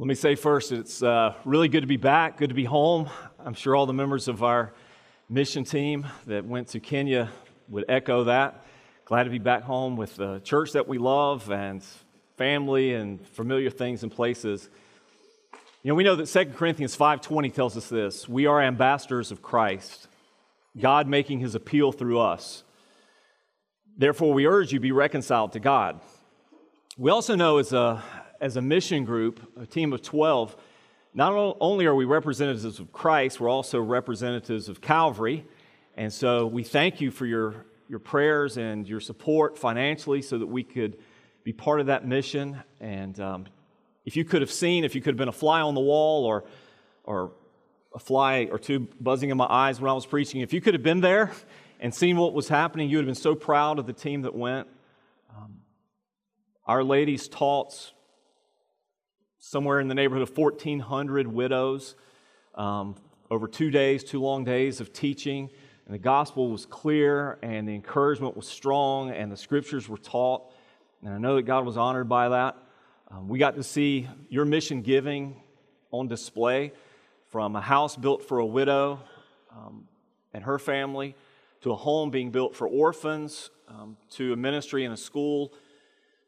Let me say first, it's uh, really good to be back, good to be home. I'm sure all the members of our mission team that went to Kenya would echo that. Glad to be back home with the church that we love and family and familiar things and places. You know, we know that 2 Corinthians 5:20 tells us this. We are ambassadors of Christ, God making his appeal through us. Therefore, we urge you be reconciled to God. We also know as a as a mission group, a team of 12, not only are we representatives of Christ, we're also representatives of Calvary. And so we thank you for your, your prayers and your support financially so that we could be part of that mission. And um, if you could have seen, if you could have been a fly on the wall or, or a fly or two buzzing in my eyes when I was preaching, if you could have been there and seen what was happening, you would have been so proud of the team that went. Um, our ladies taught somewhere in the neighborhood of 1,400 widows um, over two days, two long days of teaching. And the gospel was clear, and the encouragement was strong, and the scriptures were taught. And I know that God was honored by that. Um, we got to see your mission giving on display from a house built for a widow um, and her family to a home being built for orphans um, to a ministry and a school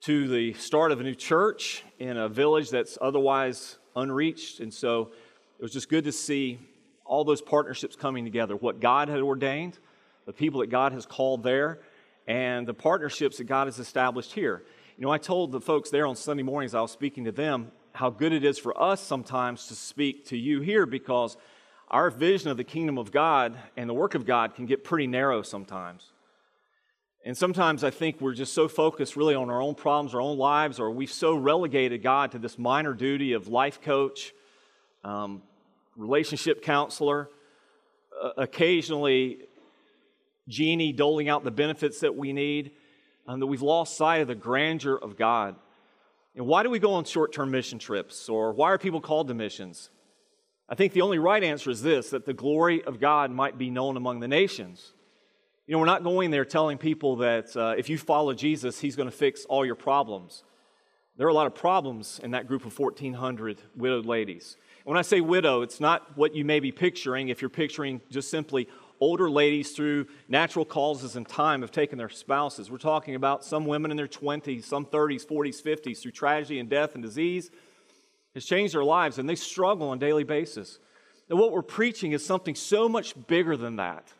to the start of a new church in a village that's otherwise unreached. And so it was just good to see all those partnerships coming together what God had ordained, the people that God has called there, and the partnerships that God has established here. You know, I told the folks there on Sunday mornings, I was speaking to them, how good it is for us sometimes to speak to you here because our vision of the kingdom of God and the work of God can get pretty narrow sometimes. And sometimes I think we're just so focused really on our own problems, our own lives, or we've so relegated God to this minor duty of life coach, um, relationship counselor, uh, occasionally genie doling out the benefits that we need, and that we've lost sight of the grandeur of God. And why do we go on short term mission trips, or why are people called to missions? I think the only right answer is this that the glory of God might be known among the nations. You know, we're not going there telling people that uh, if you follow Jesus, he's going to fix all your problems. There are a lot of problems in that group of 1,400 widowed ladies. When I say widow, it's not what you may be picturing if you're picturing just simply older ladies through natural causes and time have taken their spouses. We're talking about some women in their 20s, some 30s, 40s, 50s through tragedy and death and disease has changed their lives and they struggle on a daily basis. And what we're preaching is something so much bigger than that.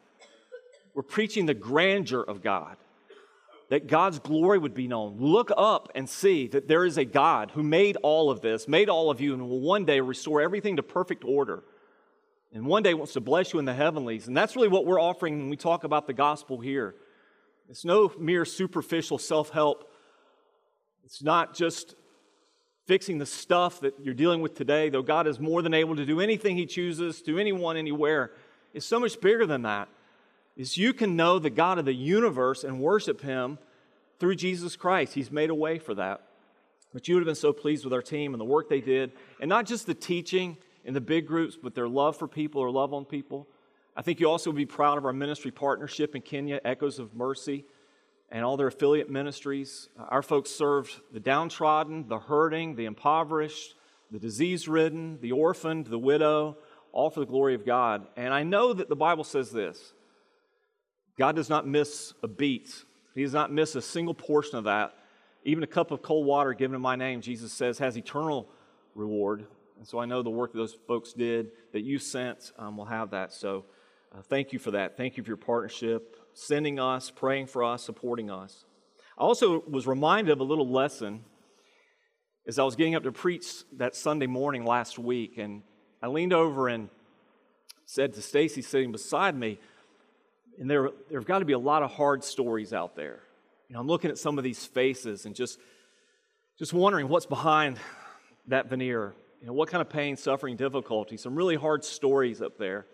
We're preaching the grandeur of God, that God's glory would be known. Look up and see that there is a God who made all of this, made all of you, and will one day restore everything to perfect order. And one day wants to bless you in the heavenlies. And that's really what we're offering when we talk about the gospel here. It's no mere superficial self help. It's not just fixing the stuff that you're dealing with today, though God is more than able to do anything He chooses to anyone, anywhere. It's so much bigger than that is you can know the God of the universe and worship Him through Jesus Christ. He's made a way for that. But you would have been so pleased with our team and the work they did, and not just the teaching in the big groups, but their love for people or love on people. I think you also would be proud of our ministry partnership in Kenya, Echoes of Mercy, and all their affiliate ministries. Our folks served the downtrodden, the hurting, the impoverished, the disease ridden, the orphaned, the widow, all for the glory of God. And I know that the Bible says this God does not miss a beat, He does not miss a single portion of that. Even a cup of cold water given in my name, Jesus says, has eternal reward. And so I know the work that those folks did, that you sent, um, will have that. So uh, thank you for that. Thank you for your partnership, sending us, praying for us, supporting us. I also was reminded of a little lesson as I was getting up to preach that Sunday morning last week. And I leaned over and said to Stacy sitting beside me, and there, there have got to be a lot of hard stories out there. You know, I'm looking at some of these faces and just, just wondering what's behind that veneer. You know, what kind of pain, suffering, difficulty, some really hard stories up there.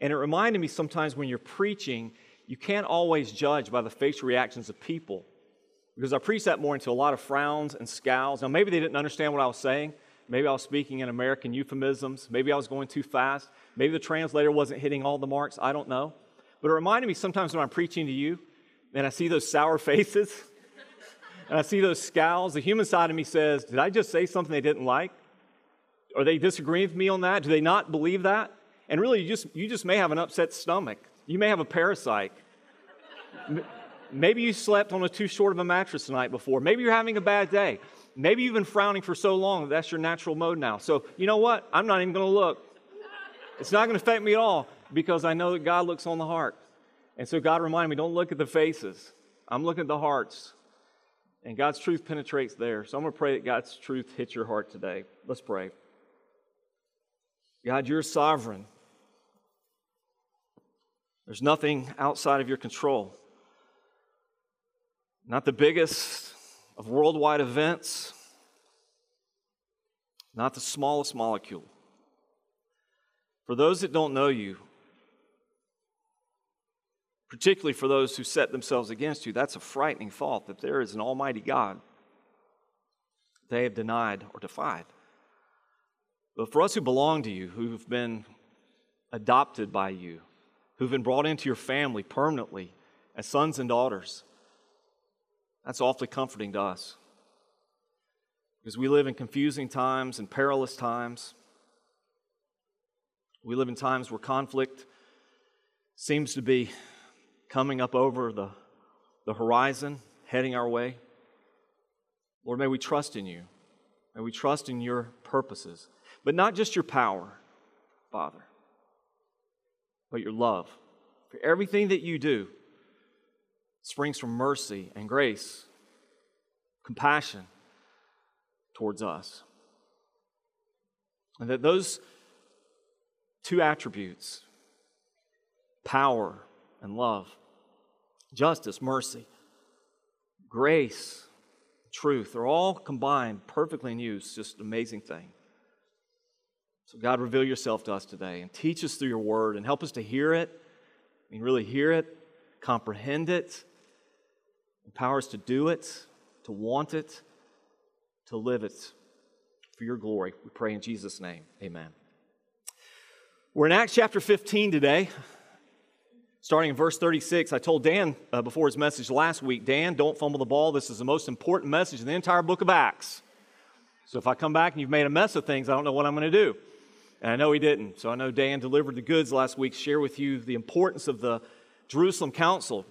And it reminded me sometimes when you're preaching, you can't always judge by the facial reactions of people. Because I preached that morning to a lot of frowns and scowls. Now, maybe they didn't understand what I was saying. Maybe I was speaking in American euphemisms. Maybe I was going too fast. Maybe the translator wasn't hitting all the marks. I don't know. But it reminded me sometimes when I'm preaching to you and I see those sour faces and I see those scowls, the human side of me says, Did I just say something they didn't like? Are they disagreeing with me on that? Do they not believe that? And really, you just, you just may have an upset stomach. You may have a parasite. Maybe you slept on a too short of a mattress the night before. Maybe you're having a bad day. Maybe you've been frowning for so long that that's your natural mode now. So, you know what? I'm not even going to look. It's not going to affect me at all because I know that God looks on the heart. And so, God reminded me don't look at the faces, I'm looking at the hearts. And God's truth penetrates there. So, I'm going to pray that God's truth hits your heart today. Let's pray. God, you're sovereign. There's nothing outside of your control. Not the biggest of worldwide events, not the smallest molecule. For those that don't know you, particularly for those who set themselves against you, that's a frightening thought that there is an Almighty God they have denied or defied. But for us who belong to you, who've been adopted by you, who've been brought into your family permanently as sons and daughters, that's awfully comforting to us. Because we live in confusing times and perilous times. We live in times where conflict seems to be coming up over the, the horizon, heading our way. Lord, may we trust in you. May we trust in your purposes, but not just your power, Father, but your love. For everything that you do, springs from mercy and grace, compassion towards us. And that those two attributes, power and love, justice, mercy, grace, truth, are all combined perfectly in you. It's just an amazing thing. So, God, reveal yourself to us today and teach us through your word and help us to hear it. I mean, really hear it, comprehend it, Empower us to do it, to want it, to live it for your glory. We pray in Jesus' name. Amen. We're in Acts chapter 15 today, starting in verse 36. I told Dan uh, before his message last week Dan, don't fumble the ball. This is the most important message in the entire book of Acts. So if I come back and you've made a mess of things, I don't know what I'm going to do. And I know he didn't. So I know Dan delivered the goods last week, share with you the importance of the Jerusalem Council.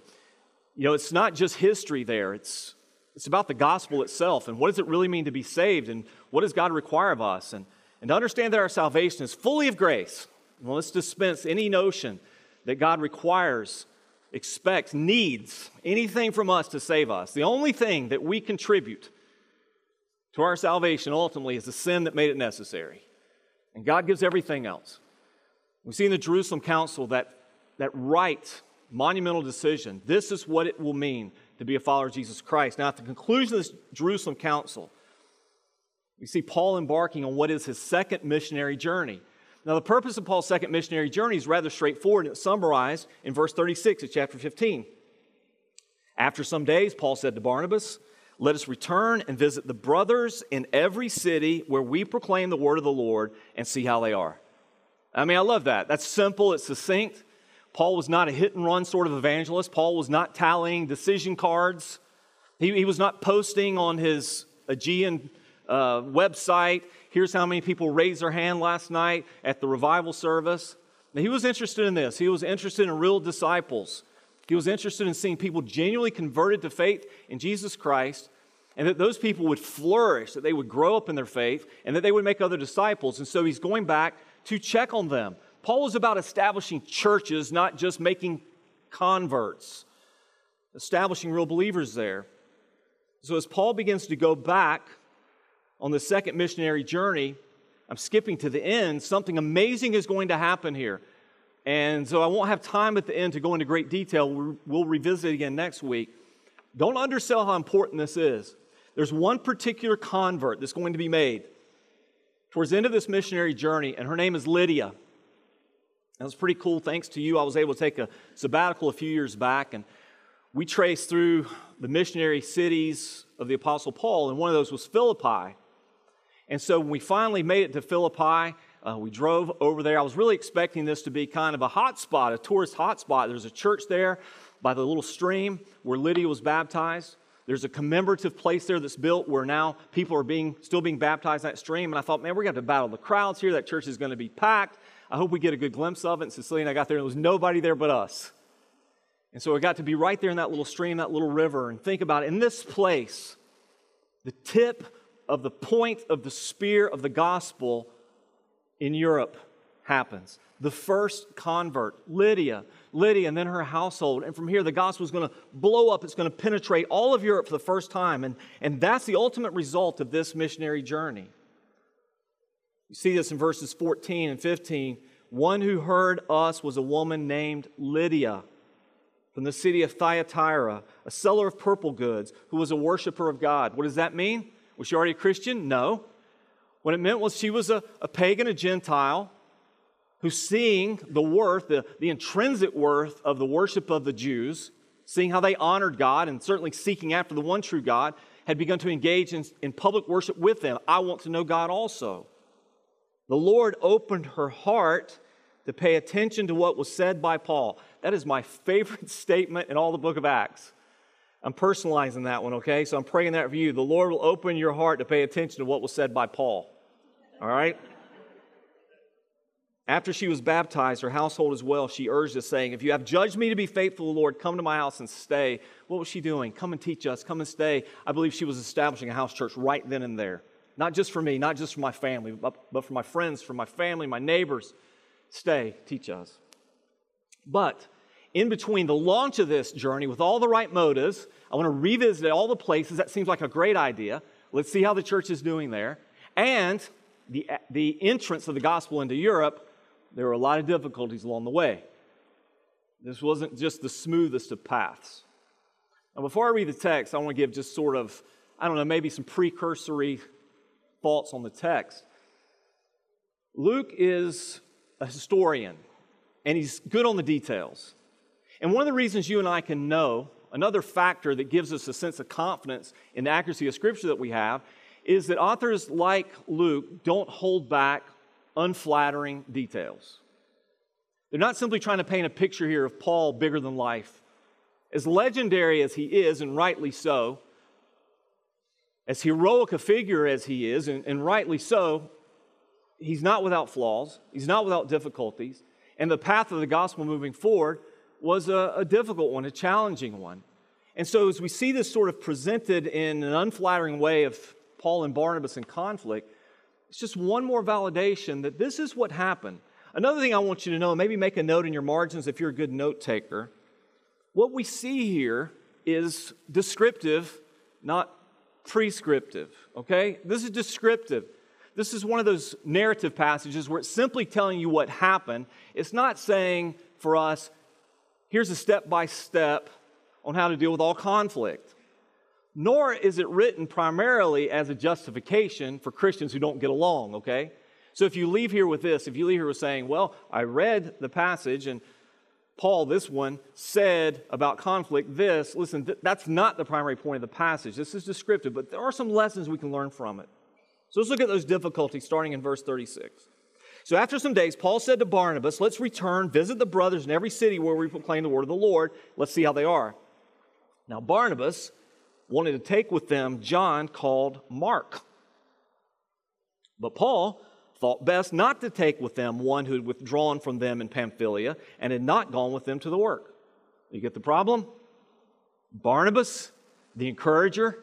You know, it's not just history there, it's, it's about the gospel itself and what does it really mean to be saved and what does God require of us. And, and to understand that our salvation is fully of grace. Well, let's dispense any notion that God requires, expects, needs anything from us to save us. The only thing that we contribute to our salvation ultimately is the sin that made it necessary. And God gives everything else. We see in the Jerusalem Council that, that right monumental decision. This is what it will mean to be a follower of Jesus Christ. Now, at the conclusion of this Jerusalem council, we see Paul embarking on what is his second missionary journey. Now, the purpose of Paul's second missionary journey is rather straightforward and it's summarized in verse 36 of chapter 15. After some days, Paul said to Barnabas, Let us return and visit the brothers in every city where we proclaim the word of the Lord and see how they are. I mean, I love that. That's simple, it's succinct. Paul was not a hit and run sort of evangelist. Paul was not tallying decision cards. He, he was not posting on his Aegean uh, website, here's how many people raised their hand last night at the revival service. Now, he was interested in this. He was interested in real disciples. He was interested in seeing people genuinely converted to faith in Jesus Christ and that those people would flourish, that they would grow up in their faith, and that they would make other disciples. And so he's going back to check on them. Paul was about establishing churches, not just making converts, establishing real believers there. So as Paul begins to go back on the second missionary journey, I'm skipping to the end, something amazing is going to happen here. And so I won't have time at the end to go into great detail. We'll revisit it again next week. Don't undersell how important this is. There's one particular convert that's going to be made towards the end of this missionary journey, and her name is Lydia. That was pretty cool. Thanks to you, I was able to take a sabbatical a few years back, and we traced through the missionary cities of the Apostle Paul, and one of those was Philippi. And so when we finally made it to Philippi, uh, we drove over there. I was really expecting this to be kind of a hot spot, a tourist hot spot. There's a church there by the little stream where Lydia was baptized. There's a commemorative place there that's built where now people are being still being baptized in that stream. And I thought, man, we're going to have to battle the crowds here. That church is going to be packed. I hope we get a good glimpse of it. And Cecilia and I got there, and there was nobody there but us. And so I got to be right there in that little stream, that little river, and think about it. In this place, the tip of the point of the spear of the gospel in Europe happens. The first convert, Lydia, Lydia, and then her household. And from here, the gospel is going to blow up. It's going to penetrate all of Europe for the first time. And, and that's the ultimate result of this missionary journey. You see this in verses 14 and 15. One who heard us was a woman named Lydia from the city of Thyatira, a seller of purple goods, who was a worshiper of God. What does that mean? Was she already a Christian? No. What it meant was she was a, a pagan, a Gentile, who's seeing the worth, the, the intrinsic worth of the worship of the Jews, seeing how they honored God and certainly seeking after the one true God, had begun to engage in, in public worship with them. I want to know God also. The Lord opened her heart to pay attention to what was said by Paul. That is my favorite statement in all the book of Acts. I'm personalizing that one, okay? So I'm praying that for you. The Lord will open your heart to pay attention to what was said by Paul. All right? After she was baptized, her household as well, she urged us, saying, If you have judged me to be faithful to the Lord, come to my house and stay. What was she doing? Come and teach us, come and stay. I believe she was establishing a house church right then and there. Not just for me, not just for my family, but, but for my friends, for my family, my neighbors. Stay, teach us. But in between the launch of this journey with all the right motives, I want to revisit all the places. That seems like a great idea. Let's see how the church is doing there. And the, the entrance of the gospel into Europe, there were a lot of difficulties along the way. This wasn't just the smoothest of paths. Now, before I read the text, I want to give just sort of, I don't know, maybe some precursory thoughts on the text. Luke is a historian, and he's good on the details. And one of the reasons you and I can know, another factor that gives us a sense of confidence in the accuracy of Scripture that we have, is that authors like Luke don't hold back unflattering details. They're not simply trying to paint a picture here of Paul bigger than life. As legendary as he is, and rightly so, as heroic a figure as he is, and, and rightly so, he's not without flaws, he's not without difficulties, and the path of the gospel moving forward was a, a difficult one, a challenging one. And so, as we see this sort of presented in an unflattering way of Paul and Barnabas in conflict, it's just one more validation that this is what happened. Another thing I want you to know, maybe make a note in your margins if you're a good note taker. What we see here is descriptive, not prescriptive, okay? This is descriptive. This is one of those narrative passages where it's simply telling you what happened. It's not saying for us, here's a step by step on how to deal with all conflict. Nor is it written primarily as a justification for Christians who don't get along, okay? So if you leave here with this, if you leave here with saying, well, I read the passage and Paul, this one, said about conflict this, listen, th- that's not the primary point of the passage. This is descriptive, but there are some lessons we can learn from it. So let's look at those difficulties starting in verse 36. So after some days, Paul said to Barnabas, Let's return, visit the brothers in every city where we proclaim the word of the Lord. Let's see how they are. Now, Barnabas wanted to take with them John called Mark. But Paul thought best not to take with them one who had withdrawn from them in Pamphylia and had not gone with them to the work. You get the problem? Barnabas, the encourager,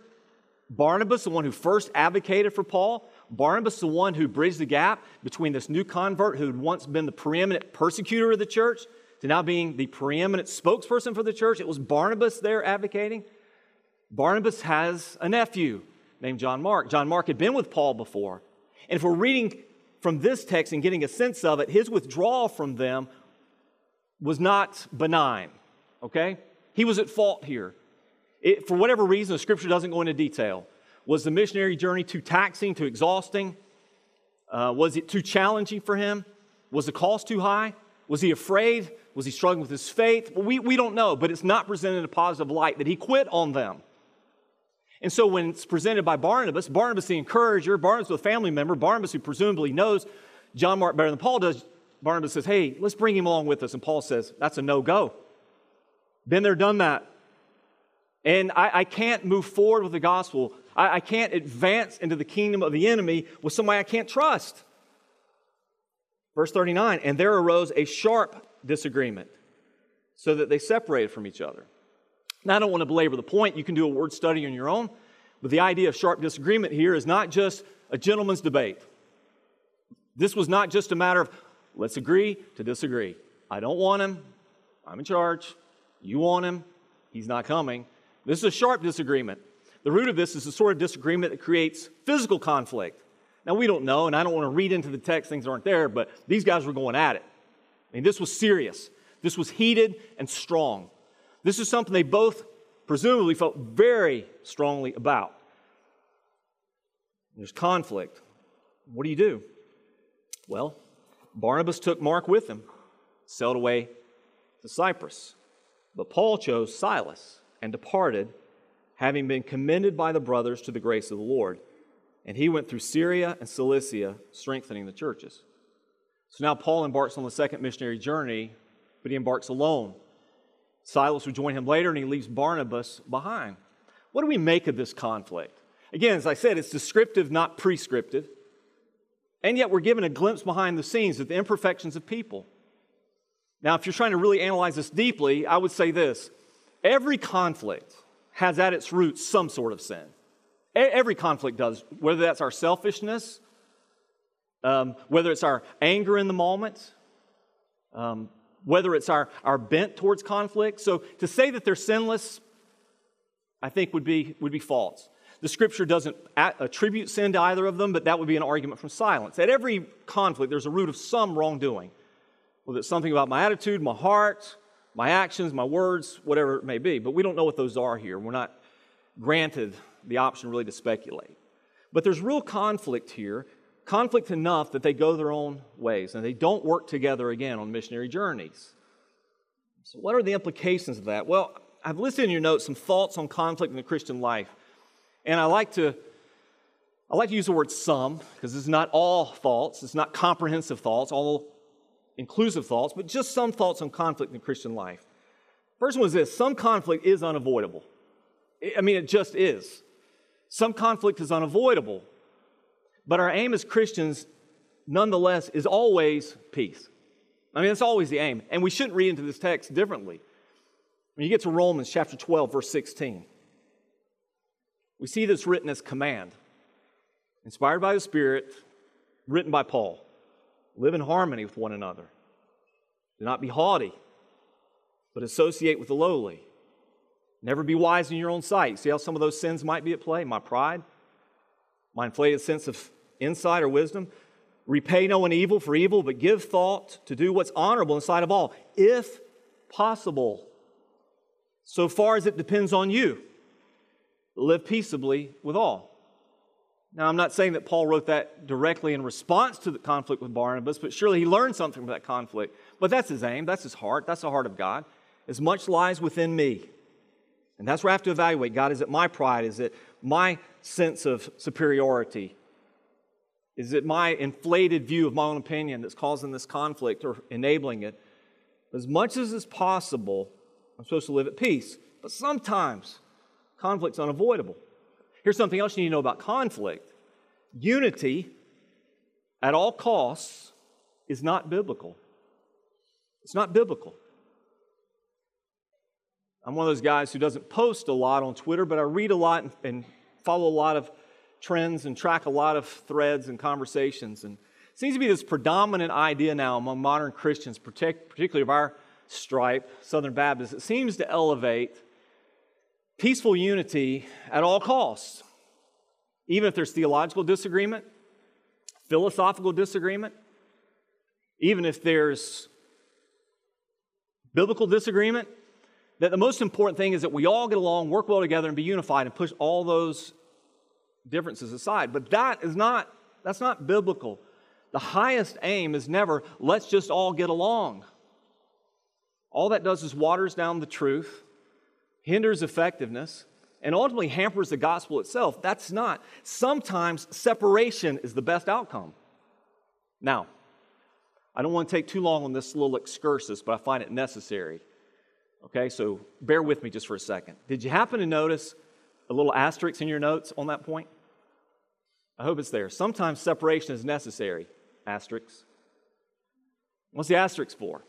Barnabas, the one who first advocated for Paul, Barnabas, the one who bridged the gap between this new convert who had once been the preeminent persecutor of the church to now being the preeminent spokesperson for the church. It was Barnabas there advocating. Barnabas has a nephew named John Mark. John Mark had been with Paul before. And if we're reading from this text and getting a sense of it, his withdrawal from them was not benign, okay? He was at fault here. It, for whatever reason, the scripture doesn't go into detail. Was the missionary journey too taxing, too exhausting? Uh, was it too challenging for him? Was the cost too high? Was he afraid? Was he struggling with his faith? Well, we, we don't know, but it's not presented in a positive light that he quit on them. And so when it's presented by Barnabas, Barnabas the encourager, Barnabas the family member, Barnabas who presumably knows John Mark better than Paul does, Barnabas says, hey, let's bring him along with us. And Paul says, that's a no go. Been there, done that. And I, I can't move forward with the gospel. I, I can't advance into the kingdom of the enemy with somebody I can't trust. Verse 39 And there arose a sharp disagreement so that they separated from each other. Now, I don't want to belabor the point. You can do a word study on your own. But the idea of sharp disagreement here is not just a gentleman's debate. This was not just a matter of let's agree to disagree. I don't want him. I'm in charge. You want him. He's not coming. This is a sharp disagreement. The root of this is the sort of disagreement that creates physical conflict. Now, we don't know, and I don't want to read into the text, things aren't there, but these guys were going at it. I mean, this was serious. This was heated and strong. This is something they both presumably felt very strongly about. There's conflict. What do you do? Well, Barnabas took Mark with him, sailed away to Cyprus. But Paul chose Silas and departed, having been commended by the brothers to the grace of the Lord. And he went through Syria and Cilicia, strengthening the churches. So now Paul embarks on the second missionary journey, but he embarks alone. Silas will join him later, and he leaves Barnabas behind. What do we make of this conflict? Again, as I said, it's descriptive, not prescriptive. And yet we're given a glimpse behind the scenes of the imperfections of people. Now, if you're trying to really analyze this deeply, I would say this every conflict has at its roots some sort of sin. Every conflict does, whether that's our selfishness, um, whether it's our anger in the moment, um, whether it's our, our bent towards conflict. So to say that they're sinless, I think would be, would be false. The scripture doesn't attribute sin to either of them, but that would be an argument from silence. At every conflict, there's a root of some wrongdoing. Whether it's something about my attitude, my heart, my actions, my words, whatever it may be. But we don't know what those are here. We're not granted the option really to speculate. But there's real conflict here, conflict enough that they go their own ways and they don't work together again on missionary journeys. So, what are the implications of that? Well, I've listed in your notes some thoughts on conflict in the Christian life. And I like to I like to use the word some because it's not all thoughts, it's not comprehensive thoughts, all inclusive thoughts, but just some thoughts on conflict in Christian life. First one is this some conflict is unavoidable. I mean, it just is. Some conflict is unavoidable, but our aim as Christians, nonetheless, is always peace. I mean, that's always the aim. And we shouldn't read into this text differently. When you get to Romans chapter 12, verse 16, we see this written as command, inspired by the Spirit, written by Paul. Live in harmony with one another. Do not be haughty, but associate with the lowly. Never be wise in your own sight. See how some of those sins might be at play? My pride, my inflated sense of insight or wisdom. Repay no one evil for evil, but give thought to do what's honorable in sight of all, if possible, so far as it depends on you live peaceably with all. Now, I'm not saying that Paul wrote that directly in response to the conflict with Barnabas, but surely he learned something from that conflict. But that's his aim, that's his heart, that's the heart of God. As much lies within me. And that's where I have to evaluate God, is it my pride? Is it my sense of superiority? Is it my inflated view of my own opinion that's causing this conflict or enabling it? As much as is possible, I'm supposed to live at peace. But sometimes Conflict's unavoidable. Here's something else you need to know about conflict unity at all costs is not biblical. It's not biblical. I'm one of those guys who doesn't post a lot on Twitter, but I read a lot and, and follow a lot of trends and track a lot of threads and conversations. And it seems to be this predominant idea now among modern Christians, particularly of our stripe, Southern Baptists. It seems to elevate peaceful unity at all costs, even if there's theological disagreement, philosophical disagreement, even if there's biblical disagreement, that the most important thing is that we all get along, work well together, and be unified and push all those differences aside. But that is not, that's not biblical. The highest aim is never, let's just all get along. All that does is waters down the truth hinders effectiveness, and ultimately hampers the gospel itself. That's not. Sometimes separation is the best outcome. Now, I don't want to take too long on this little excursus, but I find it necessary. Okay, so bear with me just for a second. Did you happen to notice a little asterisk in your notes on that point? I hope it's there. Sometimes separation is necessary. Asterisk. What's the asterisk for?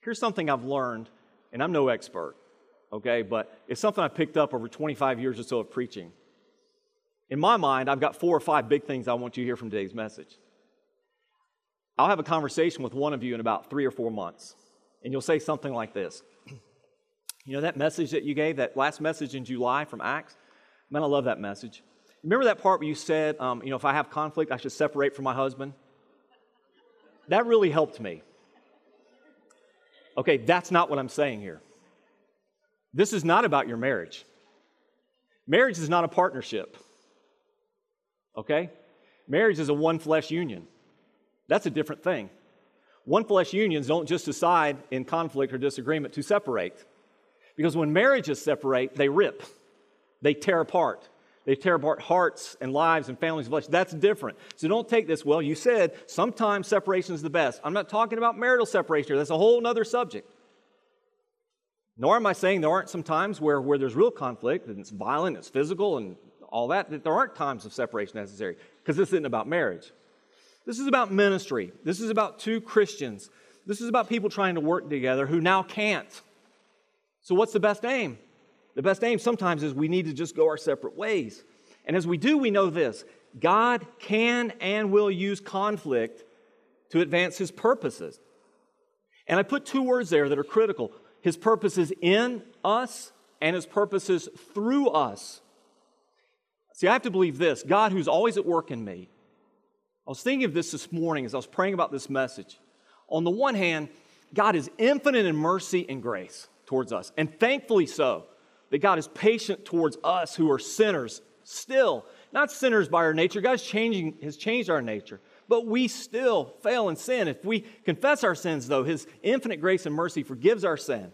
Here's something I've learned, and I'm no expert, okay, but it's something I picked up over 25 years or so of preaching. In my mind, I've got four or five big things I want you to hear from today's message. I'll have a conversation with one of you in about three or four months, and you'll say something like this You know, that message that you gave, that last message in July from Acts? Man, I love that message. Remember that part where you said, um, you know, if I have conflict, I should separate from my husband? That really helped me. Okay, that's not what I'm saying here. This is not about your marriage. Marriage is not a partnership. Okay? Marriage is a one flesh union. That's a different thing. One flesh unions don't just decide in conflict or disagreement to separate. Because when marriages separate, they rip, they tear apart. They tear apart hearts and lives and families of flesh. That's different. So don't take this, well, you said sometimes separation is the best. I'm not talking about marital separation here. That's a whole other subject. Nor am I saying there aren't some times where, where there's real conflict and it's violent, it's physical, and all that, that there aren't times of separation necessary, because this isn't about marriage. This is about ministry. This is about two Christians. This is about people trying to work together who now can't. So, what's the best aim? The best aim sometimes is we need to just go our separate ways. And as we do, we know this God can and will use conflict to advance his purposes. And I put two words there that are critical his purposes in us and his purposes through us. See, I have to believe this God, who's always at work in me. I was thinking of this this morning as I was praying about this message. On the one hand, God is infinite in mercy and grace towards us, and thankfully so that God is patient towards us who are sinners still. Not sinners by our nature. God's changing, has changed our nature. But we still fail in sin. If we confess our sins, though, His infinite grace and mercy forgives our sin,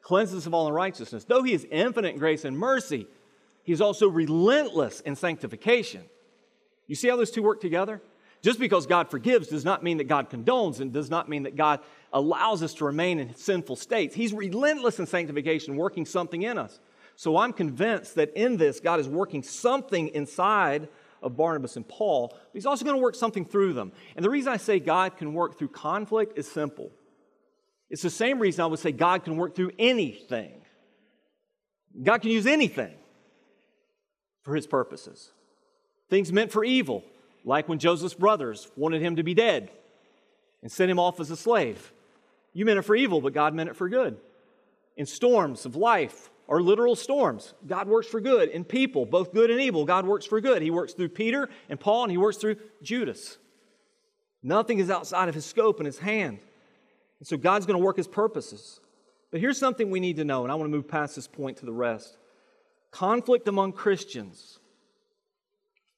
cleanses us of all unrighteousness. Though He is infinite in grace and mercy, He's also relentless in sanctification. You see how those two work together? Just because God forgives does not mean that God condones and does not mean that God allows us to remain in sinful states. He's relentless in sanctification, working something in us. So I'm convinced that in this, God is working something inside of Barnabas and Paul, but He's also going to work something through them. And the reason I say God can work through conflict is simple. It's the same reason I would say God can work through anything. God can use anything for His purposes. Things meant for evil, like when Joseph's brothers wanted him to be dead and sent him off as a slave. You meant it for evil, but God meant it for good. In storms of life, are literal storms. God works for good. In people, both good and evil, God works for good. He works through Peter and Paul, and He works through Judas. Nothing is outside of His scope and His hand. And so God's going to work His purposes. But here's something we need to know, and I want to move past this point to the rest. Conflict among Christians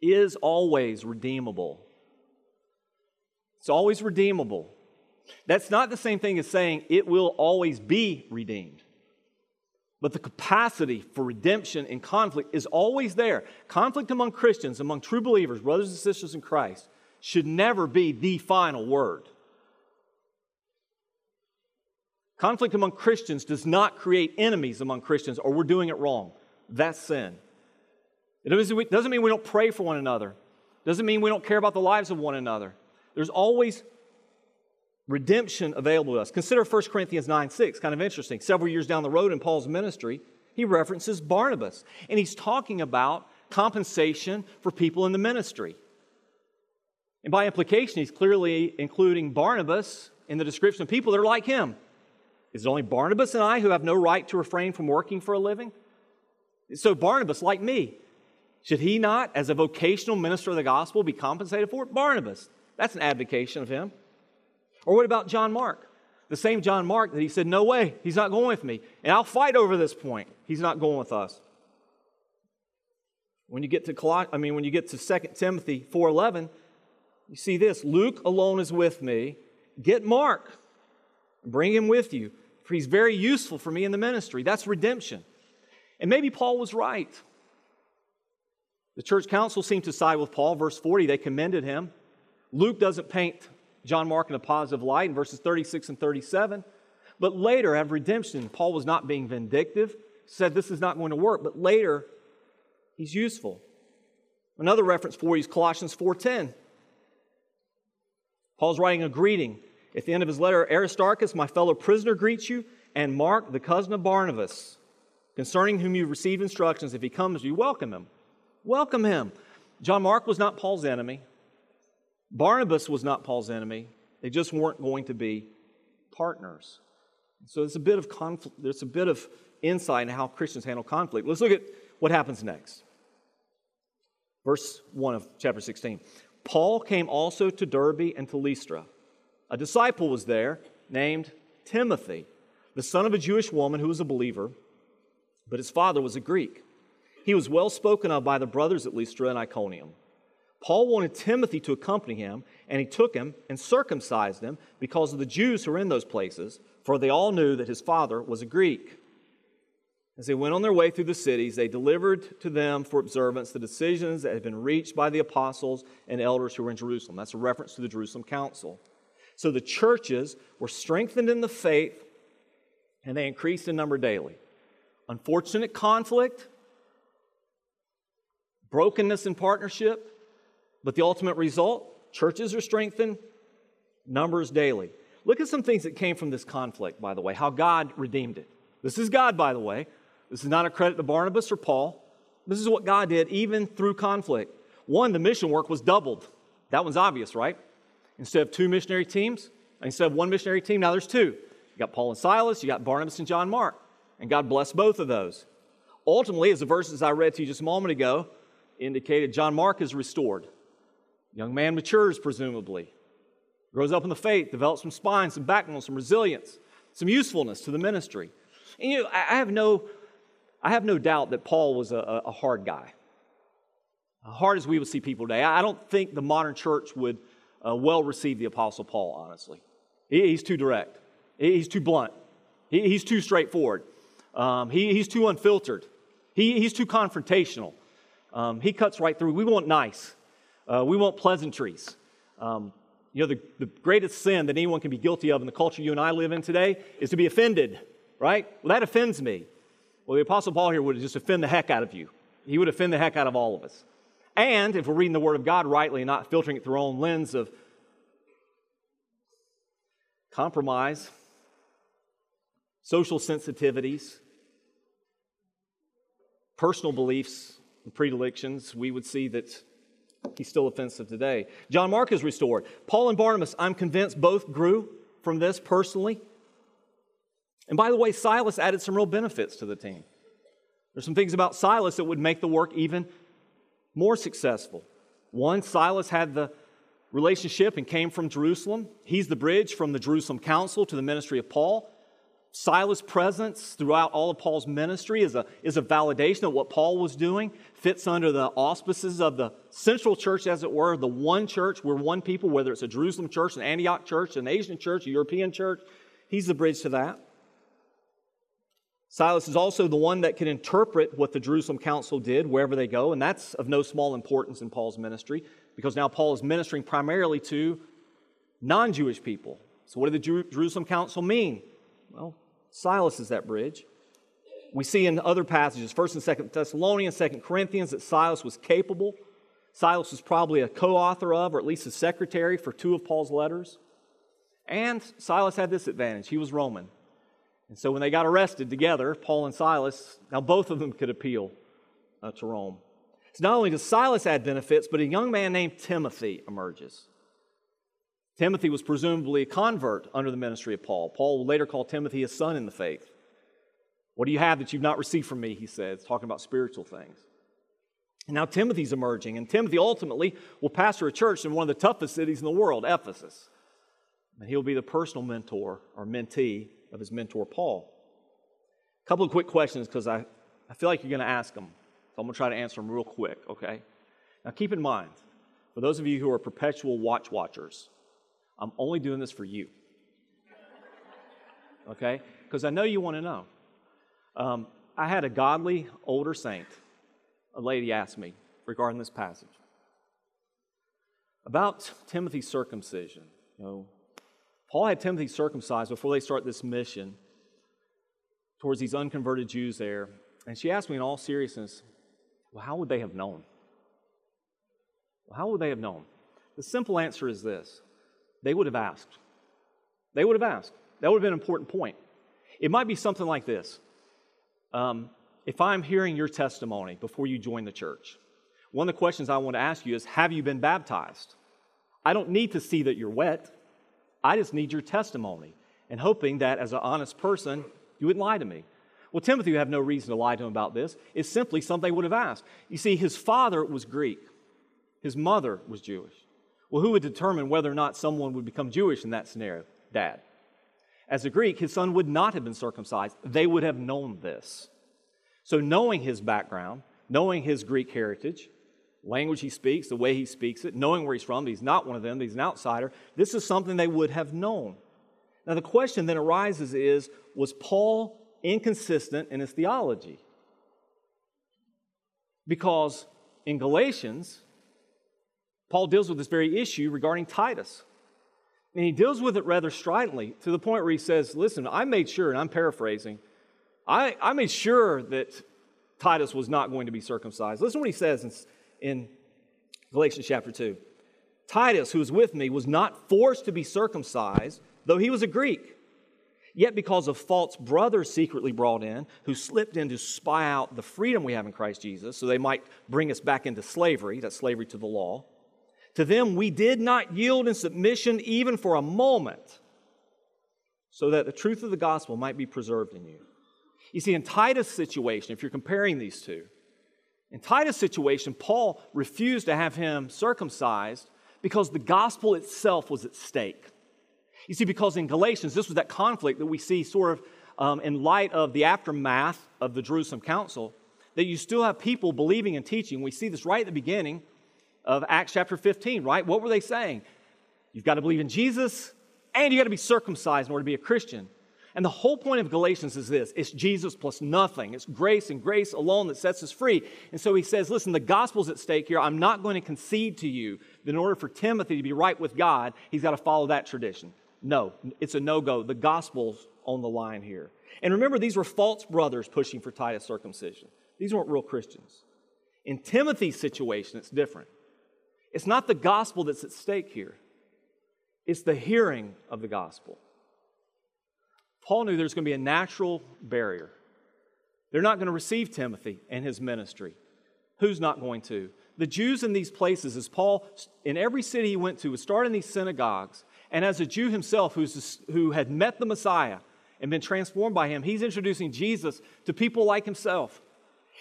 is always redeemable. It's always redeemable. That's not the same thing as saying it will always be redeemed. But the capacity for redemption and conflict is always there. Conflict among Christians, among true believers, brothers and sisters in Christ, should never be the final word. Conflict among Christians does not create enemies among Christians, or we're doing it wrong. That's sin. It doesn't mean we don't pray for one another. It doesn't mean we don't care about the lives of one another. There's always redemption available to us. Consider 1 Corinthians 9 6, kind of interesting. Several years down the road in Paul's ministry, he references Barnabas, and he's talking about compensation for people in the ministry. And by implication, he's clearly including Barnabas in the description of people that are like him. Is it only Barnabas and I who have no right to refrain from working for a living? So, Barnabas, like me, should he not, as a vocational minister of the gospel, be compensated for it? Barnabas. That's an advocation of him. Or what about John Mark? The same John Mark that he said, No way, he's not going with me. And I'll fight over this point. He's not going with us. When you get to Col- I mean, when you get to 2 Timothy 4:11, you see this: Luke alone is with me. Get Mark, bring him with you, for he's very useful for me in the ministry. That's redemption. And maybe Paul was right. The church council seemed to side with Paul. Verse 40, they commended him. Luke doesn't paint John Mark in a positive light in verses 36 and 37. But later, at redemption, Paul was not being vindictive, said this is not going to work, but later, he's useful. Another reference for you is Colossians 4:10. Paul's writing a greeting. At the end of his letter, Aristarchus, my fellow prisoner, greets you, and Mark, the cousin of Barnabas, concerning whom you receive instructions. If he comes, you welcome him. Welcome him. John Mark was not Paul's enemy. Barnabas was not Paul's enemy. They just weren't going to be partners. So there's a bit of conflict, there's a bit of insight into how Christians handle conflict. Let's look at what happens next. Verse 1 of chapter 16. Paul came also to Derbe and to Lystra. A disciple was there named Timothy, the son of a Jewish woman who was a believer, but his father was a Greek. He was well spoken of by the brothers at Lystra and Iconium. Paul wanted Timothy to accompany him, and he took him and circumcised him because of the Jews who were in those places, for they all knew that his father was a Greek. As they went on their way through the cities, they delivered to them for observance the decisions that had been reached by the apostles and elders who were in Jerusalem. That's a reference to the Jerusalem Council. So the churches were strengthened in the faith and they increased in number daily. Unfortunate conflict, brokenness in partnership, but the ultimate result churches are strengthened, numbers daily. Look at some things that came from this conflict, by the way, how God redeemed it. This is God, by the way. This is not a credit to Barnabas or Paul. This is what God did even through conflict. One, the mission work was doubled. That one's obvious, right? Instead of two missionary teams, instead of one missionary team, now there's two. You got Paul and Silas, you got Barnabas and John Mark. And God blessed both of those. Ultimately, as the verses I read to you just a moment ago indicated, John Mark is restored. Young man matures, presumably. Grows up in the faith, develops some spine, some backbone, some resilience, some usefulness to the ministry. And you know, I have no, I have no doubt that Paul was a, a hard guy. Hard as we would see people today. I don't think the modern church would uh, well receive the Apostle Paul, honestly. He's too direct, he's too blunt, he's too straightforward, um, he, he's too unfiltered, he, he's too confrontational. Um, he cuts right through. We want nice, uh, we want pleasantries. Um, you know, the, the greatest sin that anyone can be guilty of in the culture you and I live in today is to be offended, right? Well, that offends me. Well, the Apostle Paul here would just offend the heck out of you. He would offend the heck out of all of us. And if we're reading the Word of God rightly and not filtering it through our own lens of compromise, social sensitivities, personal beliefs, and predilections, we would see that he's still offensive today. John Mark is restored. Paul and Barnabas, I'm convinced, both grew from this personally. And by the way, Silas added some real benefits to the team. There's some things about Silas that would make the work even more successful. One, Silas had the relationship and came from Jerusalem. He's the bridge from the Jerusalem Council to the ministry of Paul. Silas' presence throughout all of Paul's ministry is a, is a validation of what Paul was doing, fits under the auspices of the central church, as it were, the one church. We're one people, whether it's a Jerusalem church, an Antioch church, an Asian church, a European church. He's the bridge to that. Silas is also the one that can interpret what the Jerusalem council did wherever they go, and that's of no small importance in Paul's ministry because now Paul is ministering primarily to non Jewish people. So, what did the Jerusalem council mean? Well, Silas is that bridge. We see in other passages, 1st and 2nd Thessalonians, 2nd Corinthians, that Silas was capable. Silas was probably a co author of, or at least a secretary for two of Paul's letters. And Silas had this advantage he was Roman. And so when they got arrested together, Paul and Silas, now both of them could appeal uh, to Rome. So not only does Silas add benefits, but a young man named Timothy emerges. Timothy was presumably a convert under the ministry of Paul. Paul will later call Timothy his son in the faith. What do you have that you've not received from me? He says, talking about spiritual things. And now Timothy's emerging, and Timothy ultimately will pastor a church in one of the toughest cities in the world, Ephesus. And he'll be the personal mentor or mentee of his mentor, Paul. A couple of quick questions because I, I feel like you're going to ask them. So I'm going to try to answer them real quick, okay? Now keep in mind, for those of you who are perpetual watch watchers, I'm only doing this for you. Okay? Because I know you want to know. Um, I had a godly older saint, a lady asked me regarding this passage about Timothy's circumcision. You know, Paul had Timothy circumcised before they start this mission towards these unconverted Jews there. And she asked me in all seriousness, well, how would they have known? Well, how would they have known? The simple answer is this they would have asked. They would have asked. That would have been an important point. It might be something like this. Um, if I'm hearing your testimony before you join the church, one of the questions I want to ask you is Have you been baptized? I don't need to see that you're wet. I just need your testimony and hoping that as an honest person, you wouldn't lie to me. Well, Timothy would have no reason to lie to him about this. It's simply something they would have asked. You see, his father was Greek, his mother was Jewish. Well, who would determine whether or not someone would become Jewish in that scenario? Dad. As a Greek, his son would not have been circumcised. They would have known this. So, knowing his background, knowing his Greek heritage, language he speaks, the way he speaks it, knowing where he's from, he's not one of them, he's an outsider, this is something they would have known. Now, the question then arises is was Paul inconsistent in his theology? Because in Galatians, Paul deals with this very issue regarding Titus. And he deals with it rather stridently to the point where he says, Listen, I made sure, and I'm paraphrasing, I, I made sure that Titus was not going to be circumcised. Listen to what he says in, in Galatians chapter 2. Titus, who was with me, was not forced to be circumcised, though he was a Greek. Yet, because of false brothers secretly brought in, who slipped in to spy out the freedom we have in Christ Jesus, so they might bring us back into slavery, that's slavery to the law, to them we did not yield in submission even for a moment, so that the truth of the gospel might be preserved in you. You see, in Titus' situation, if you're comparing these two, in Titus' situation, Paul refused to have him circumcised because the gospel itself was at stake. You see, because in Galatians, this was that conflict that we see sort of um, in light of the aftermath of the Jerusalem Council, that you still have people believing and teaching. We see this right at the beginning of Acts chapter 15, right? What were they saying? You've got to believe in Jesus and you got to be circumcised in order to be a Christian. And the whole point of Galatians is this it's Jesus plus nothing. It's grace and grace alone that sets us free. And so he says, listen, the gospel's at stake here. I'm not going to concede to you that in order for Timothy to be right with God, he's got to follow that tradition. No, it's a no go. The gospel's on the line here. And remember, these were false brothers pushing for Titus circumcision. These weren't real Christians. In Timothy's situation, it's different. It's not the gospel that's at stake here, it's the hearing of the gospel. Paul knew there's going to be a natural barrier. They're not going to receive Timothy and his ministry. Who's not going to? The Jews in these places, as Paul, in every city he went to, would start in these synagogues. And as a Jew himself who's, who had met the Messiah and been transformed by him, he's introducing Jesus to people like himself.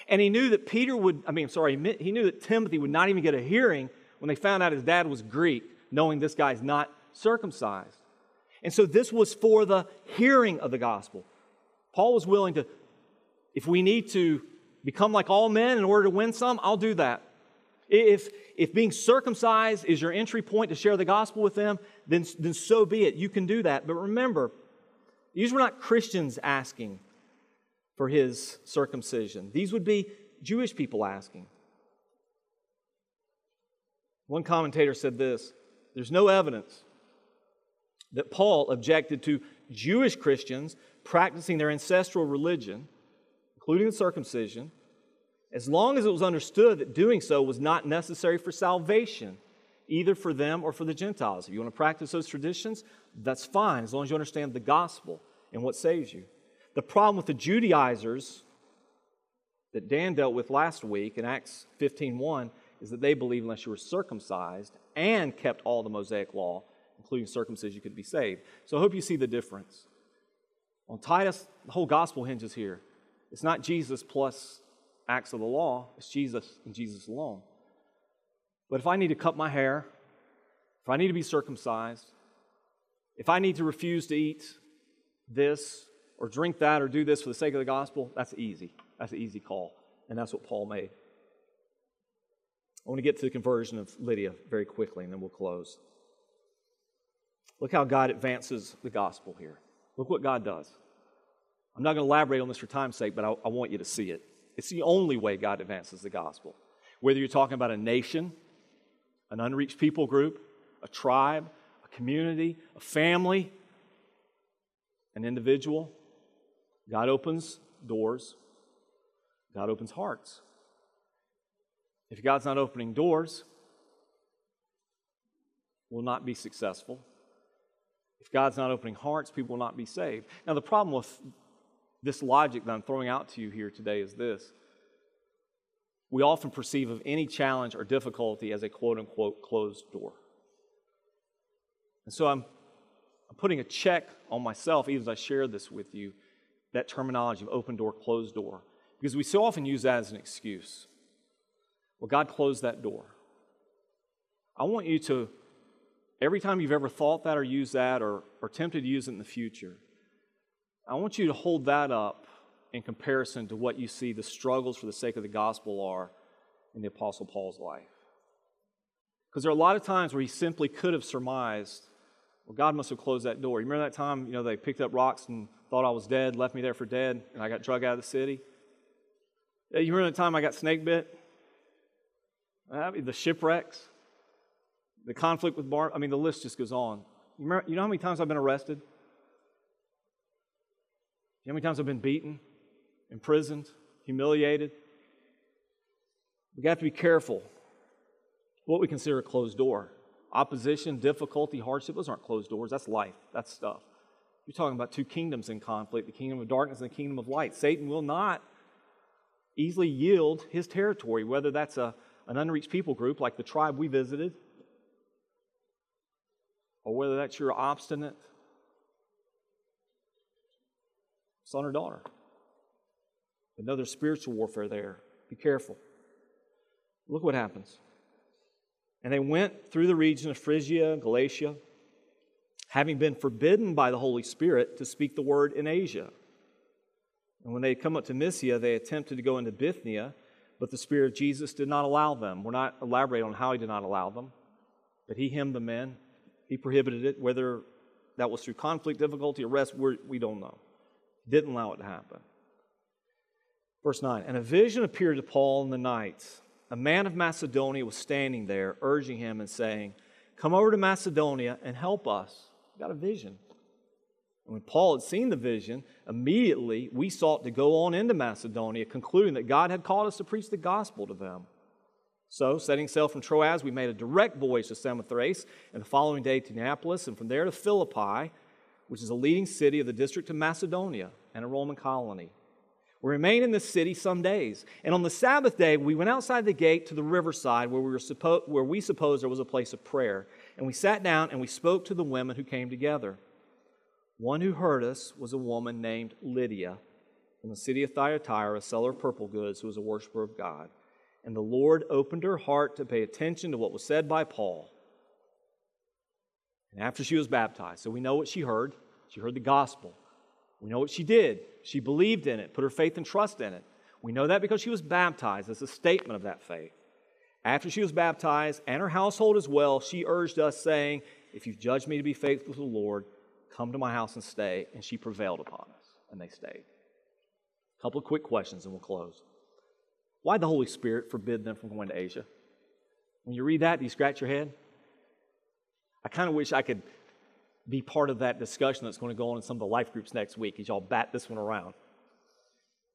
And he knew that Peter would, I mean, sorry, he knew that Timothy would not even get a hearing when they found out his dad was Greek, knowing this guy's not circumcised. And so this was for the hearing of the gospel. Paul was willing to, if we need to become like all men in order to win some, I'll do that. If, if being circumcised is your entry point to share the gospel with them, then, then so be it. You can do that. But remember, these were not Christians asking for his circumcision, these would be Jewish people asking. One commentator said this there's no evidence that Paul objected to Jewish Christians practicing their ancestral religion, including the circumcision, as long as it was understood that doing so was not necessary for salvation, either for them or for the Gentiles. If you want to practice those traditions, that's fine, as long as you understand the gospel and what saves you. The problem with the Judaizers that Dan dealt with last week in Acts 15:1 is that they believe unless you were circumcised and kept all the Mosaic law, including circumcision, you could be saved. So I hope you see the difference. On Titus, the whole gospel hinges here. It's not Jesus plus acts of the law, it's Jesus and Jesus alone. But if I need to cut my hair, if I need to be circumcised, if I need to refuse to eat this or drink that or do this for the sake of the gospel, that's easy. That's an easy call. And that's what Paul made. I want to get to the conversion of Lydia very quickly, and then we'll close. Look how God advances the gospel here. Look what God does. I'm not going to elaborate on this for time's sake, but I, I want you to see it. It's the only way God advances the gospel. Whether you're talking about a nation, an unreached people group, a tribe, a community, a family, an individual, God opens doors, God opens hearts. If God's not opening doors, we'll not be successful. If God's not opening hearts, people will not be saved. Now, the problem with this logic that I'm throwing out to you here today is this. We often perceive of any challenge or difficulty as a quote unquote closed door. And so I'm, I'm putting a check on myself, even as I share this with you, that terminology of open door, closed door, because we so often use that as an excuse. Well, God closed that door. I want you to, every time you've ever thought that or used that or, or tempted to use it in the future, I want you to hold that up in comparison to what you see the struggles for the sake of the gospel are in the Apostle Paul's life. Because there are a lot of times where he simply could have surmised, well, God must have closed that door. You remember that time, you know, they picked up rocks and thought I was dead, left me there for dead, and I got drug out of the city? You remember the time I got snake bit? The shipwrecks, the conflict with Bar. I mean, the list just goes on. You, remember, you know how many times I've been arrested? You know how many times I've been beaten, imprisoned, humiliated? We have got to be careful what we consider a closed door. Opposition, difficulty, hardship, those aren't closed doors. That's life. That's stuff. You're talking about two kingdoms in conflict the kingdom of darkness and the kingdom of light. Satan will not easily yield his territory, whether that's a, an unreached people group like the tribe we visited, or whether that's your obstinate son or daughter. Another spiritual warfare there. Be careful. Look what happens. And they went through the region of Phrygia, Galatia, having been forbidden by the Holy Spirit to speak the word in Asia. And when they had come up to Mysia, they attempted to go into Bithynia, but the Spirit of Jesus did not allow them. We're not elaborating on how he did not allow them, but he hemmed them in. He prohibited it, whether that was through conflict, difficulty, arrest, we're, we do not know. Didn't allow it to happen. Verse 9 And a vision appeared to Paul in the night. A man of Macedonia was standing there, urging him and saying, Come over to Macedonia and help us. Got a vision. When Paul had seen the vision, immediately we sought to go on into Macedonia, concluding that God had called us to preach the gospel to them. So, setting sail from Troas, we made a direct voyage to Samothrace, and the following day to Neapolis, and from there to Philippi, which is a leading city of the district of Macedonia and a Roman colony. We remained in this city some days, and on the Sabbath day, we went outside the gate to the riverside where we, were suppo- where we supposed there was a place of prayer. And we sat down and we spoke to the women who came together. One who heard us was a woman named Lydia from the city of Thyatira, a seller of purple goods, who was a worshiper of God. And the Lord opened her heart to pay attention to what was said by Paul. And after she was baptized, so we know what she heard. She heard the gospel. We know what she did. She believed in it, put her faith and trust in it. We know that because she was baptized as a statement of that faith. After she was baptized and her household as well, she urged us, saying, If you've judged me to be faithful to the Lord, come to my house and stay. And she prevailed upon us, and they stayed. A couple of quick questions and we'll close. Why did the Holy Spirit forbid them from going to Asia? When you read that, do you scratch your head? I kind of wish I could be part of that discussion that's going to go on in some of the life groups next week as y'all bat this one around.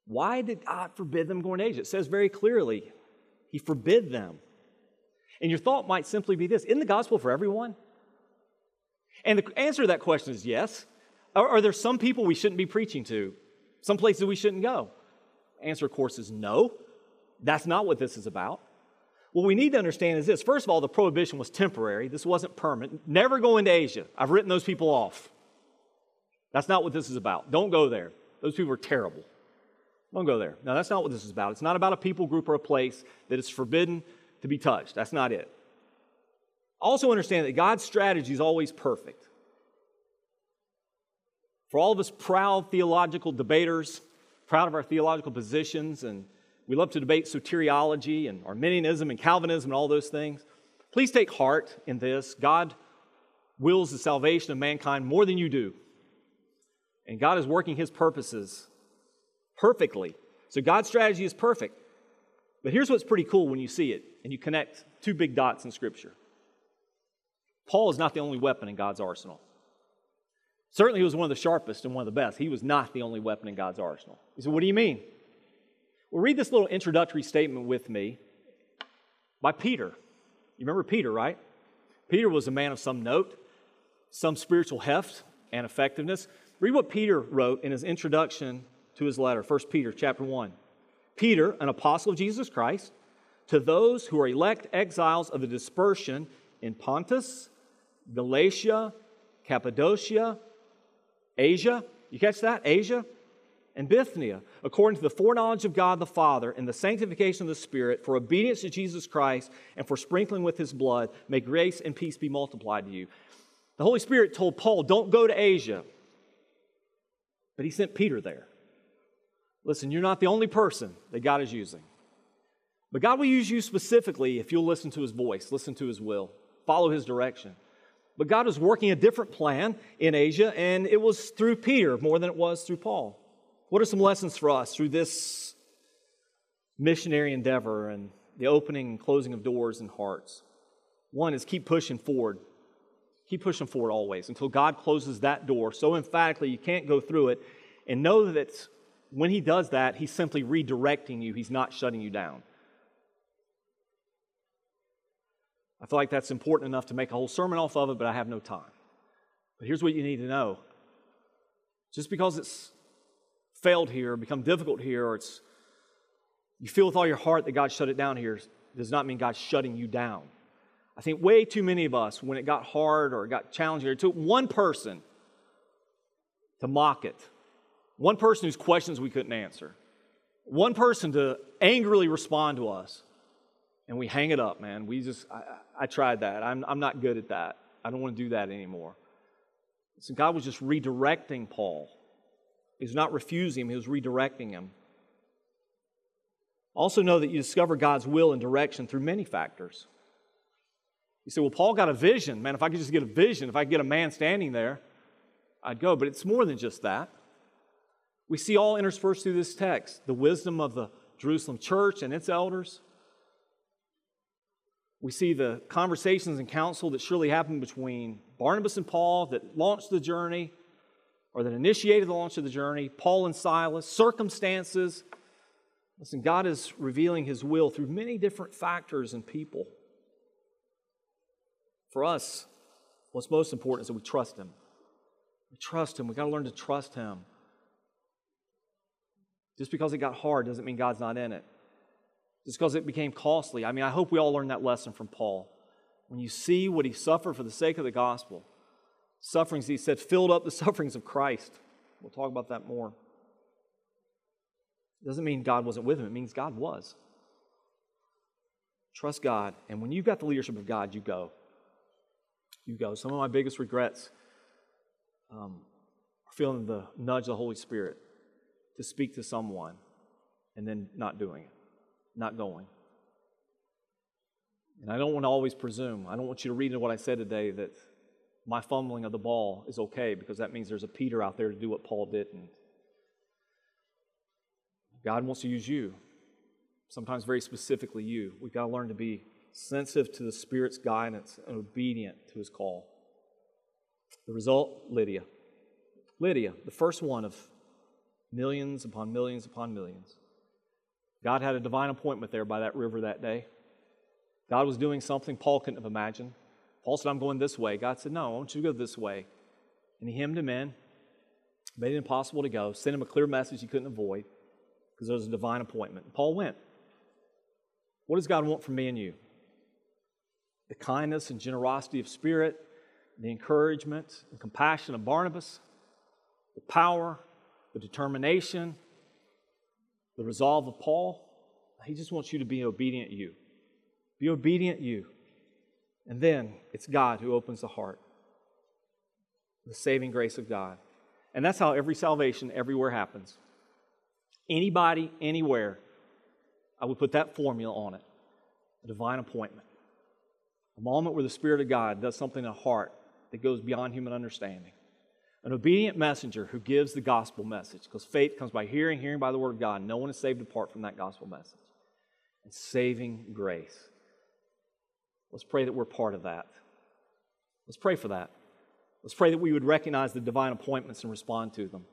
Why did God forbid them going to Asia? It says very clearly, He forbid them. And your thought might simply be this Isn't the gospel for everyone? And the answer to that question is yes. Are, are there some people we shouldn't be preaching to? Some places we shouldn't go? Answer, of course, is no. That's not what this is about. What we need to understand is this first of all, the prohibition was temporary, this wasn't permanent. Never go into Asia. I've written those people off. That's not what this is about. Don't go there. Those people are terrible. Don't go there. No, that's not what this is about. It's not about a people group or a place that is forbidden to be touched. That's not it. Also, understand that God's strategy is always perfect. For all of us proud theological debaters, proud of our theological positions, and we love to debate soteriology and Arminianism and Calvinism and all those things. Please take heart in this. God wills the salvation of mankind more than you do. And God is working his purposes perfectly. So God's strategy is perfect. But here's what's pretty cool when you see it and you connect two big dots in Scripture Paul is not the only weapon in God's arsenal. Certainly, he was one of the sharpest and one of the best. He was not the only weapon in God's arsenal. He said, What do you mean? Well, read this little introductory statement with me by Peter. You remember Peter, right? Peter was a man of some note, some spiritual heft and effectiveness. Read what Peter wrote in his introduction to his letter, 1 Peter chapter 1. Peter, an apostle of Jesus Christ, to those who are elect exiles of the dispersion in Pontus, Galatia, Cappadocia, Asia. You catch that? Asia and Bithynia, according to the foreknowledge of God the Father and the sanctification of the Spirit, for obedience to Jesus Christ and for sprinkling with his blood, may grace and peace be multiplied to you. The Holy Spirit told Paul, Don't go to Asia. But he sent Peter there. Listen, you're not the only person that God is using. But God will use you specifically if you'll listen to his voice, listen to his will, follow his direction. But God was working a different plan in Asia, and it was through Peter more than it was through Paul. What are some lessons for us through this missionary endeavor and the opening and closing of doors and hearts? One is keep pushing forward. Keep pushing forward always until God closes that door so emphatically you can't go through it. And know that when He does that, He's simply redirecting you, He's not shutting you down. I feel like that's important enough to make a whole sermon off of it, but I have no time. But here's what you need to know just because it's failed here, become difficult here, or it's you feel with all your heart that God shut it down here, does not mean God's shutting you down. I think way too many of us, when it got hard or it got challenging, it took one person to mock it, one person whose questions we couldn't answer, one person to angrily respond to us, and we hang it up, man. We just, I, I tried that. I'm, I'm not good at that. I don't want to do that anymore. So God was just redirecting Paul. He was not refusing him, he was redirecting him. Also, know that you discover God's will and direction through many factors. You say, well, Paul got a vision. Man, if I could just get a vision, if I could get a man standing there, I'd go. But it's more than just that. We see all interspersed through this text the wisdom of the Jerusalem church and its elders. We see the conversations and counsel that surely happened between Barnabas and Paul that launched the journey or that initiated the launch of the journey, Paul and Silas, circumstances. Listen, God is revealing his will through many different factors and people. For us, what's most important is that we trust Him. We trust Him. We've got to learn to trust Him. Just because it got hard doesn't mean God's not in it. Just because it became costly. I mean, I hope we all learned that lesson from Paul. When you see what he suffered for the sake of the gospel, sufferings, he said, filled up the sufferings of Christ. We'll talk about that more. It doesn't mean God wasn't with him, it means God was. Trust God. And when you've got the leadership of God, you go you go. Some of my biggest regrets um, are feeling the nudge of the Holy Spirit to speak to someone and then not doing it, not going. And I don't want to always presume. I don't want you to read into what I said today that my fumbling of the ball is okay because that means there's a Peter out there to do what Paul didn't. God wants to use you, sometimes very specifically you. We've got to learn to be sensitive to the Spirit's guidance, and obedient to his call. The result Lydia. Lydia, the first one of millions upon millions upon millions. God had a divine appointment there by that river that day. God was doing something Paul couldn't have imagined. Paul said, I'm going this way. God said, No, I want you to go this way. And he hemmed him in, made it impossible to go, sent him a clear message he couldn't avoid because there was a divine appointment. And Paul went. What does God want from me and you? the kindness and generosity of spirit, the encouragement and compassion of Barnabas, the power, the determination, the resolve of Paul. He just wants you to be obedient you. Be obedient you. And then it's God who opens the heart. The saving grace of God. And that's how every salvation everywhere happens. Anybody, anywhere, I would put that formula on it a divine appointment. A moment where the Spirit of God does something in a heart that goes beyond human understanding. An obedient messenger who gives the gospel message, because faith comes by hearing, hearing by the word of God. No one is saved apart from that gospel message. And saving grace. Let's pray that we're part of that. Let's pray for that. Let's pray that we would recognize the divine appointments and respond to them.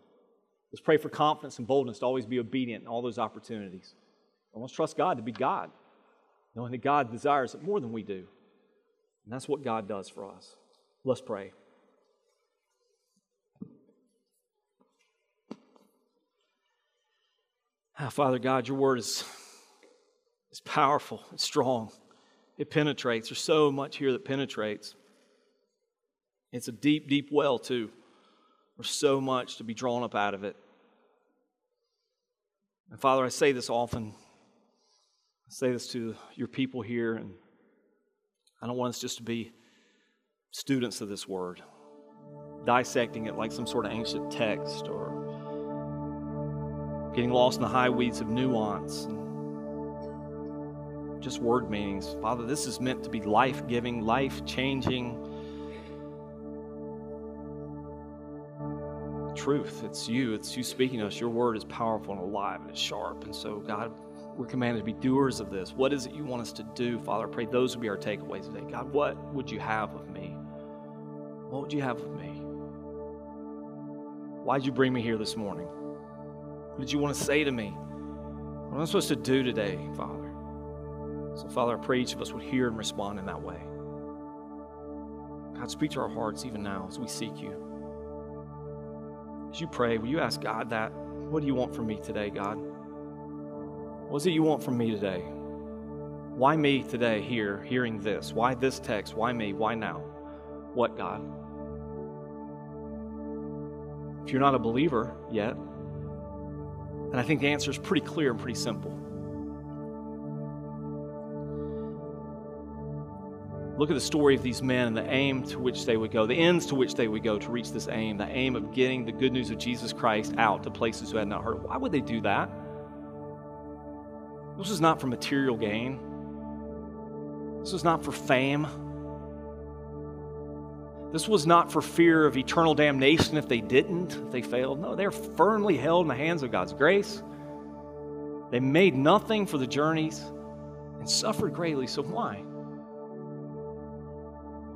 Let's pray for confidence and boldness to always be obedient in all those opportunities. And let's trust God to be God, knowing that God desires it more than we do. And that's what God does for us. Let's pray. Ah, Father God, your word is, is powerful, it's strong, it penetrates. There's so much here that penetrates. It's a deep, deep well, too. There's so much to be drawn up out of it. And Father, I say this often. I say this to your people here, and I don't want us just to be students of this word, dissecting it like some sort of ancient text or getting lost in the high weeds of nuance and just word meanings. Father, this is meant to be life giving, life changing truth. It's you. It's you speaking to us. Your word is powerful and alive and it's sharp. And so, God, we're commanded to be doers of this. What is it you want us to do, Father? I pray those would be our takeaways today. God, what would you have of me? What would you have of me? Why'd you bring me here this morning? What did you want to say to me? What am I supposed to do today, Father? So, Father, I pray each of us would hear and respond in that way. God, speak to our hearts even now as we seek you. As you pray, will you ask God that? What do you want from me today, God? What is it you want from me today? Why me today here, hearing this? Why this text? Why me? Why now? What, God? If you're not a believer yet, then I think the answer is pretty clear and pretty simple. Look at the story of these men and the aim to which they would go, the ends to which they would go to reach this aim, the aim of getting the good news of Jesus Christ out to places who had not heard. Why would they do that? This was not for material gain. This was not for fame. This was not for fear of eternal damnation if they didn't, if they failed. No, they're firmly held in the hands of God's grace. They made nothing for the journeys and suffered greatly. So why?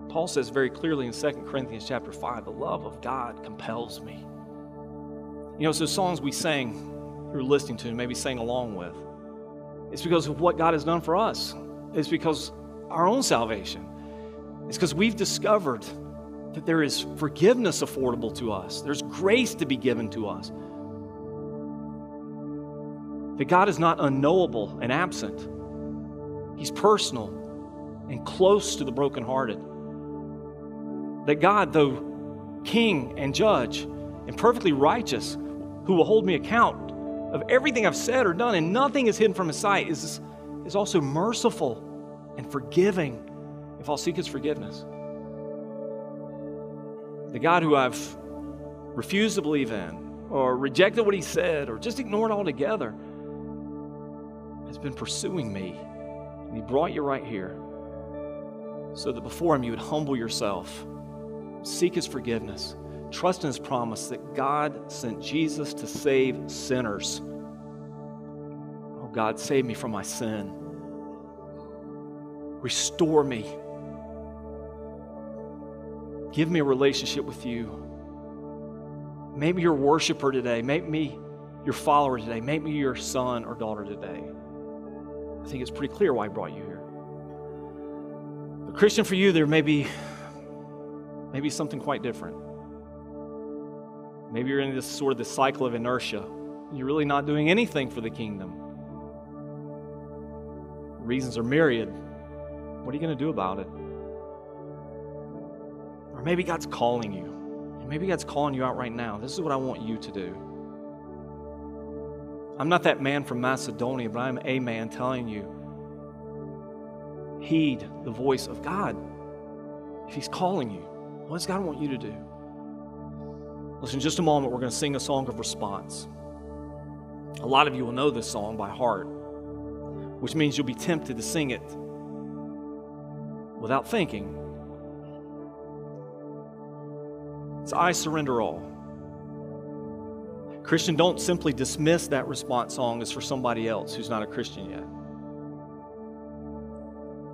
Paul says very clearly in 2 Corinthians chapter 5, the love of God compels me. You know, so songs we sang, you're listening to, and maybe sang along with, it's because of what God has done for us. It's because our own salvation. It's because we've discovered that there is forgiveness affordable to us. There's grace to be given to us. That God is not unknowable and absent. He's personal and close to the brokenhearted that God, though king and judge and perfectly righteous, who will hold me account of everything I've said or done, and nothing is hidden from his sight, is, is also merciful and forgiving if I'll seek his forgiveness. The God who I've refused to believe in, or rejected what he said, or just ignored altogether, has been pursuing me. And he brought you right here so that before him you would humble yourself Seek his forgiveness. Trust in his promise that God sent Jesus to save sinners. Oh God, save me from my sin. Restore me. Give me a relationship with you. Make me your worshiper today. Make me your follower today. Make me your son or daughter today. I think it's pretty clear why I brought you here. But Christian, for you, there may be Maybe something quite different. Maybe you're in this sort of this cycle of inertia. You're really not doing anything for the kingdom. Reasons are myriad. What are you going to do about it? Or maybe God's calling you. Maybe God's calling you out right now. This is what I want you to do. I'm not that man from Macedonia, but I'm a man telling you heed the voice of God if He's calling you. What does God want you to do? Listen, in just a moment, we're going to sing a song of response. A lot of you will know this song by heart, which means you'll be tempted to sing it without thinking. It's I surrender all. Christian, don't simply dismiss that response song as for somebody else who's not a Christian yet.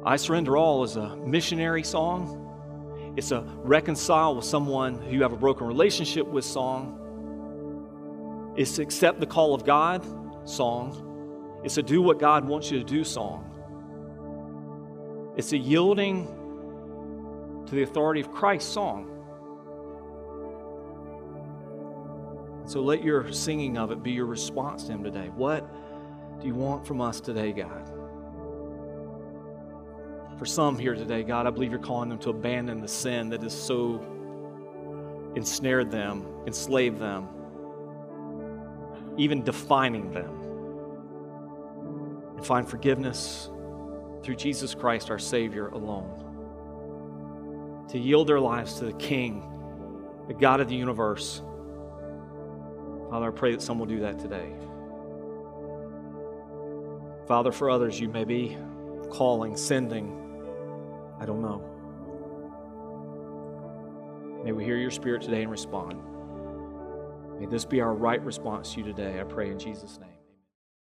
I Surrender All is a missionary song It's a reconcile with someone who you have a broken relationship with song. It's accept the call of God song. It's to do what God wants you to do song. It's a yielding to the authority of Christ song. So let your singing of it be your response to Him today. What do you want from us today, God? For some here today, God, I believe you're calling them to abandon the sin that has so ensnared them, enslaved them, even defining them. And find forgiveness through Jesus Christ, our Savior, alone. To yield their lives to the King, the God of the universe. Father, I pray that some will do that today. Father, for others, you may be calling, sending. I don't know. May we hear your spirit today and respond. May this be our right response to you today. I pray in Jesus' name.